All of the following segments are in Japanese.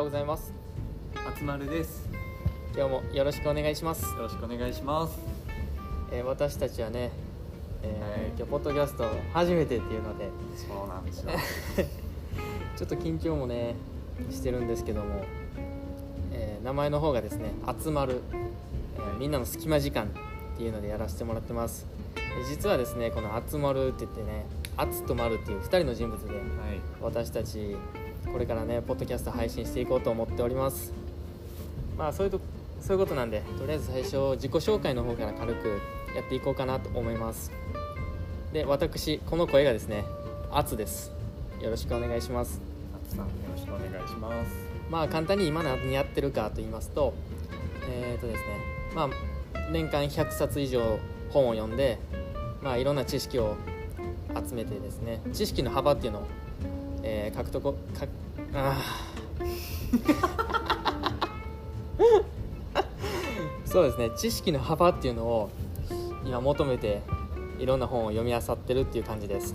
ようございます。あつまるです。今日もよろしくお願いします、よろしくお願いします。えー私たちはね、えーはい。今日ポッドキャスト初めてっていうので。そうなんですよ。ちょっと緊張もねしてるんですけども、えー名前の方がですね「集まる、えーみんなの隙間時間」っていうのでやらせてもらってます。で実はですねこの「集まる」って言ってね「集とまる」っていう2人の人物ではい。私たちこれからねポッドキャスト配信していこうと思っております。まあそういうとそういうことなんでとりあえず最初自己紹介の方から軽くやっていこうかなと思います。で私この声がですねアツです。よろしくお願いします。あつさんよろしくお願いします。まあ簡単に今何やってるかと言いますとえっ、とですねまあ年間100冊以上本を読んでまあいろんな知識を集めてですね知識の幅っていうのを、えー獲得かあー。そうですね。知識の幅っていうのを今求めていろんな本を読み漁ってるっていう感じです。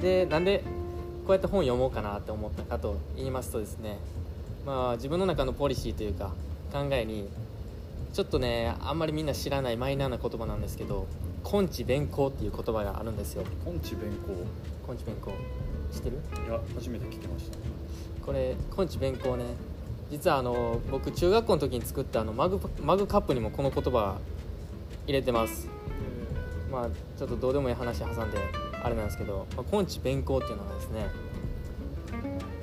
でなんでこうやって本読もうかなって思ったかと言いますとですね。まあ自分の中のポリシーというか考えにちょっとねあんまりみんな知らないマイナーな言葉なんですけど「根治弁行」っていう言葉があるんですよ。根治弁根治弁行知ってる？公いや初めて聞きました。これ根治弁行ね。実はあの僕中学校の時に作ったあのマグマグカップにもこの言葉入れてます。まあちょっとどうでもいい話挟んであれなんですけど、まあ、根治弁行っていうのはですね、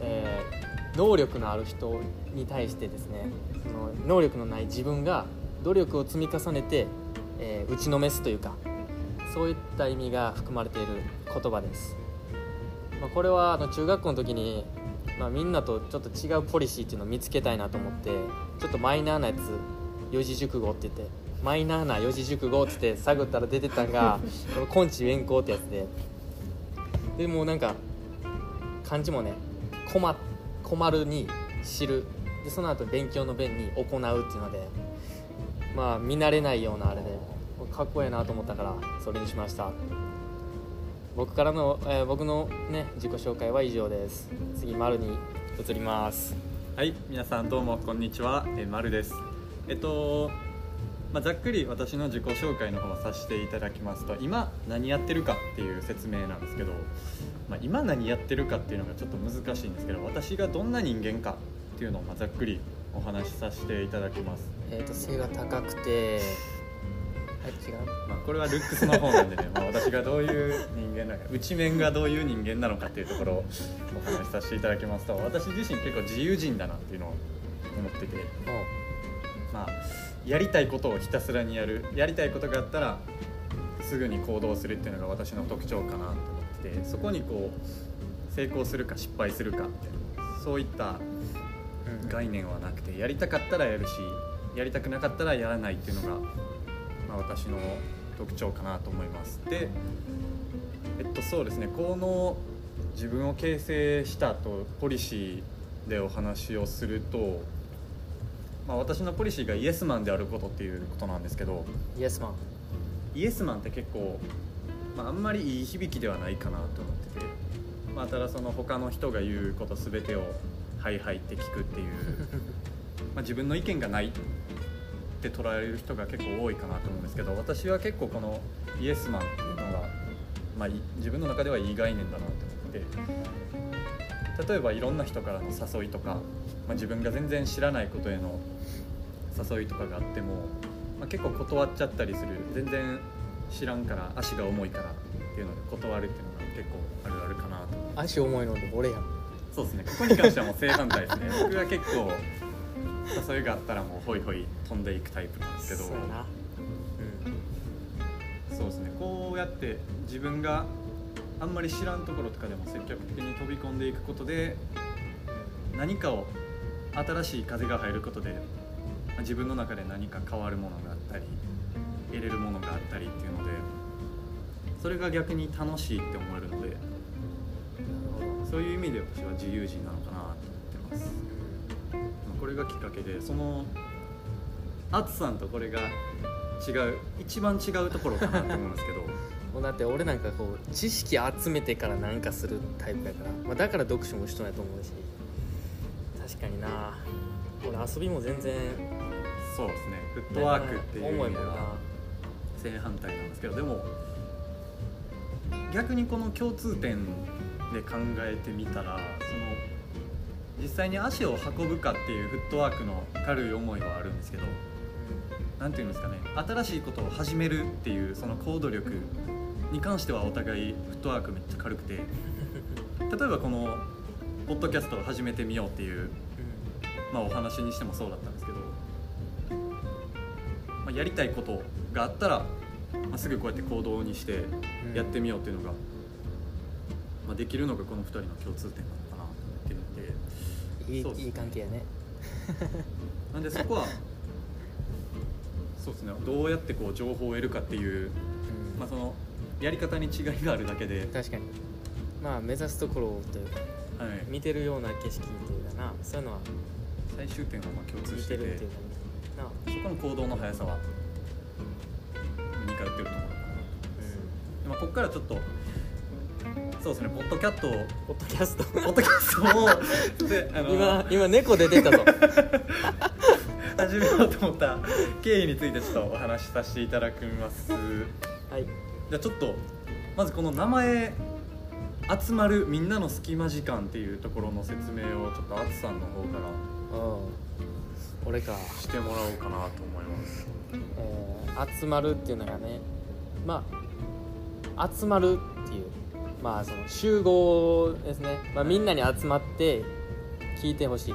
えー能力のある人に対してですねその能力のない自分が努力を積み重ねて、えー打ちのめすというかそういった意味が含まれている言葉です、まあ、これはあの中学校の時に、まあ、みんなとちょっと違うポリシーっていうのを見つけたいなと思ってちょっとマイナーなやつ四字熟語って言ってマイナーな四字熟語って言って探ったら出てたんが この根治弁行ってやつで。でもうなんか漢字もね困困るに知る。でその後勉強の弁に行うっていうのでまあ見慣れないようなあれでかっこええなと思ったからそれにしました僕からの、えー僕のね自己紹介は以上です。次丸に移ります。はい皆さんどうもこんにちは。えーまるです。えっとまあ、ざっくり私の自己紹介の方をさせていただきますと今何やってるかっていう説明なんですけど、まあ、今何やってるかっていうのがちょっと難しいんですけど私がどんな人間かっていうのをまあざっくりお話しさせていただきます。えっ、と背が高くてあ違う。まあ、これはルックスの方なんでね、まあ、私がどういう人間なのか内面がどういう人間なのかっていうところをお話しさせていただきますと私自身結構自由人だなっていうのを思ってて、まあ、やりたいことをひたすらにやるやりたいことがあったらすぐに行動するっていうのが私の特徴かなと思っててそこにこう成功するか失敗するかってそういったうん。概念はなくてやりたかったらやるしやりたくなかったらやらないっていうのが、まあ、私の特徴かなと思います。でえっとそうですね。この自分を形成したとポリシーでお話をすると、まあ、私のポリシーがイエスマンであることっていうことなんですけどイエスマン。イエスマンって結構、まあ、あんまりいい響きではないかなと思ってて、まあ、ただその他の人が言うこと全てを「はいはい」って聞くっていう まあ自分の意見がないって捉える人が結構多いかなと思うんですけど私は結構このイエスマンっていうのが、まあ、い自分の中ではいい概念だなと思って例えばいろんな人からの誘いとか、まあ、自分が全然知らないことへの誘いとかがあっても、まあ、結構断っちゃったりする全然知らんから足が重いからっていうので断るっていうのが結構あるあるかなと。足重いので俺やん。そうですね。ここに関してはもう正反対ですね。僕は結構誘いがあったらもうホイホイ飛んでいくタイプなんですけど。そうやな。そうですね。こうやって自分があんまり知らんところとかでも積極的に飛び込んでいくことで何かを新しい風が入ることでまあ自分の中で何か変わるものがあったり得れるものがあったりっていうのでそれが逆に楽しいって思えるのでそういう意味で私は自由人なのかなと思ってます。まあこれがきっかけでそのアツさんとこれが違う一番違うところかなと思うんですけど。もうだって俺なんかこう知識集めてから何かするタイプやから、まあ、だから読書もしとないと思うし。確かにな。俺遊びも全然そうですね。フットワークっていう意味では正反対なんですけどでも逆にこの共通点で考えてみたらその実際に足を運ぶかっていうフットワークの軽い思いはあるんですけど何て言うんですかね新しいことを始めるっていうその行動力に関してはお互いフットワークめっちゃ軽くて例えばこのポッドキャストを始めてみようっていうまあ、お話にしてもそうだったんですけど、まあ、やりたいことがあったら、まあ、すぐこうやって行動にしてやってみようっていうのが、まあ、できるのがこの2人の共通点なのかな。といい関係やねなんでそこは そうですね。どうやってこう情報を得るかっていう、うん。まあ、そのやり方に違いがあるだけで、確かに。まあ目指すところというかはい、見てるような景色というかな。そういうのは最終点はまあ共通見してて。てるっていうかな。そこの行動の速さは似通ってるところかなと思います。でまあここからちょっとそうですねポッドキャットをポッドキャスト。ポッドキャストをで あの今今猫出てたぞ。始めようと思った経緯についてちょっとお話しさせていただきます。はい。じゃあちょっとまずこの名前集まるみんなの隙間時間っていうところの説明をちょっとあつさんの方からうん。俺か、してもらおうかなと思います。えー集まるっていうのがねまあ集まるっていうまあその集合ですね、まあ、みんなに集まって聞いてほしい。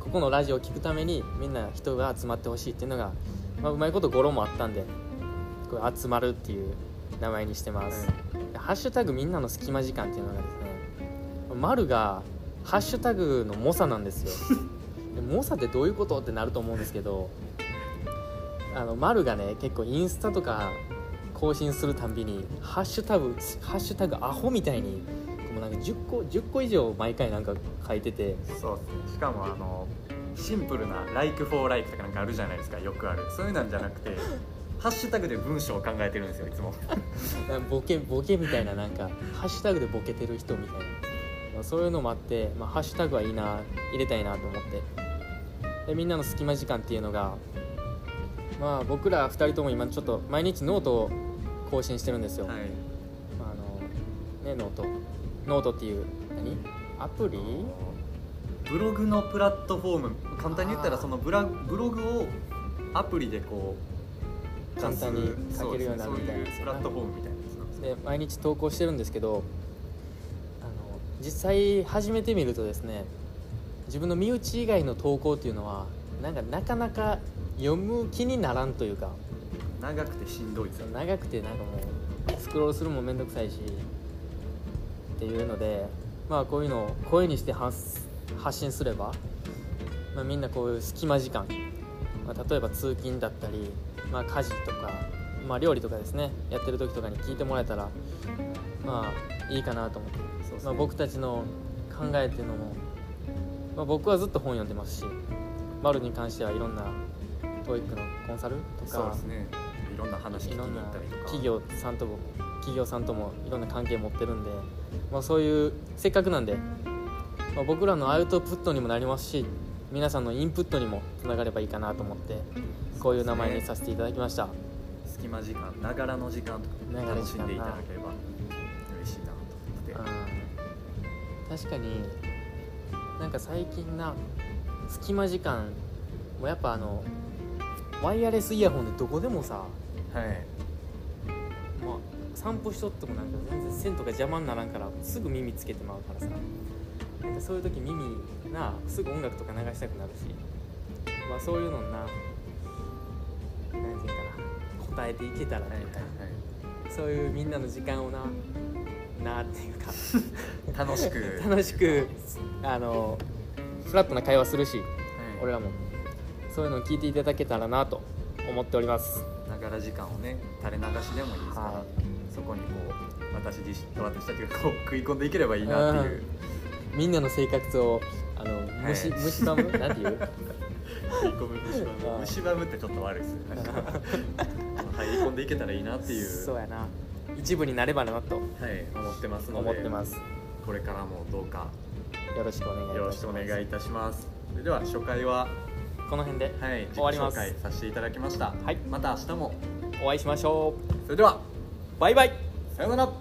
ここのラジオを聞くためにみんな人が集まってほしいっていうのが、まあ、うまいこと語呂もあったんでこれ集まるっていう名前にしてます、でハッシュタグみんなの隙間時間っていうのがですね丸がハッシュタグの猛者なんですよ。で猛者ってどういうことってなると思うんですけどあの丸がね結構インスタとか更新するたんびにハッシュタグハッシュタグアホみたいにもうなんか10個10個以上毎回なんか書いてて。そうですね。しかもあのシンプルな「like for like」とかなんかあるじゃないですか。よくある。そういうなんじゃなくて ハッシュタグで文章を考えてるんですよいつも。ボケボケみたいななんかハッシュタグでボケてる人みたいな、まあ、そういうのもあって、まあ、ハッシュタグはいいな入れたいなと思って。でみんなの隙間時間っていうのがまあ僕ら2人とも今ちょっと毎日ノートを更新してるんですよ、はい。まああのね note。note っていう何？アプリ？ブログのプラットフォーム。簡単に言ったらそのブラブログをアプリでこう簡単に書けるようになるみたいな。ねプラットフォームみたいなで毎日投稿してるんですけどあの実際始めてみるとですね自分の身内以外の投稿っていうのはなんかなかなか読む気にならんというか長くてしんどいですよ。ね長くてなんかもうスクロールするのも面倒くさいしっていうのでまあこういうのを声にして発発信すれば、まあ、みんなこういう隙間時間、まあ、例えば通勤だったり、まあ、家事とか、まあ、料理とかですねやってる時とかに聞いてもらえたらまあいいかなと思って、そうですね。まあ、僕たちの考えっていうのも、まあ、僕はずっと本読んでますしマルに関してはいろんな TOEIC のコンサルとかそうですね。いろんな話聞きに行いろんなったりとか。企業さんとも企業さんともいろんな関係持ってるんで、まあ、そういうせっかくなんで、まあ、僕らのアウトプットにもなりますし皆さんのインプットにもつながればいいかなと思ってこういう名前にさせていただきました、隙間時間ながらの時間とか楽しんでいただければ嬉しいなと思って。うん確かになんか最近な隙間時間もやっぱあのワイヤレスイヤホンでどこでもさはい。まあ、散歩しとってもなんか全然線とか邪魔にならんからすぐ耳つけてまうからさ。なんかそういう時耳なすぐ音楽とか流したくなるし、まあ、そういうのにななんていうかな答えていけたらね、そういうみんなの時間をななっていうか。楽しく。楽しくあのフラットな会話するし俺らも。そういうのを聞いていただけたらなと思っておりますながら時間をね垂れ流しでもいいですから、はそこにこう私自身私たちがこう 食い込んでいければいいなっていう。みんなの生活をあの虫はい。虫歯む？なんていう？食い込む虫歯あーむ虫歯むってちょっと悪いですね。なんか入り込んでいけたらいいなっていう。そうやな。一部になればなとはい、思ってますので思ってます。これからもどうか。よろしくお願いいたします。よろしくお願いいたします。それでは初回はこの辺で終わります。紹介させていただきました。はい。また明日も。お会いしましょそれでは。うバイバイ。さようなら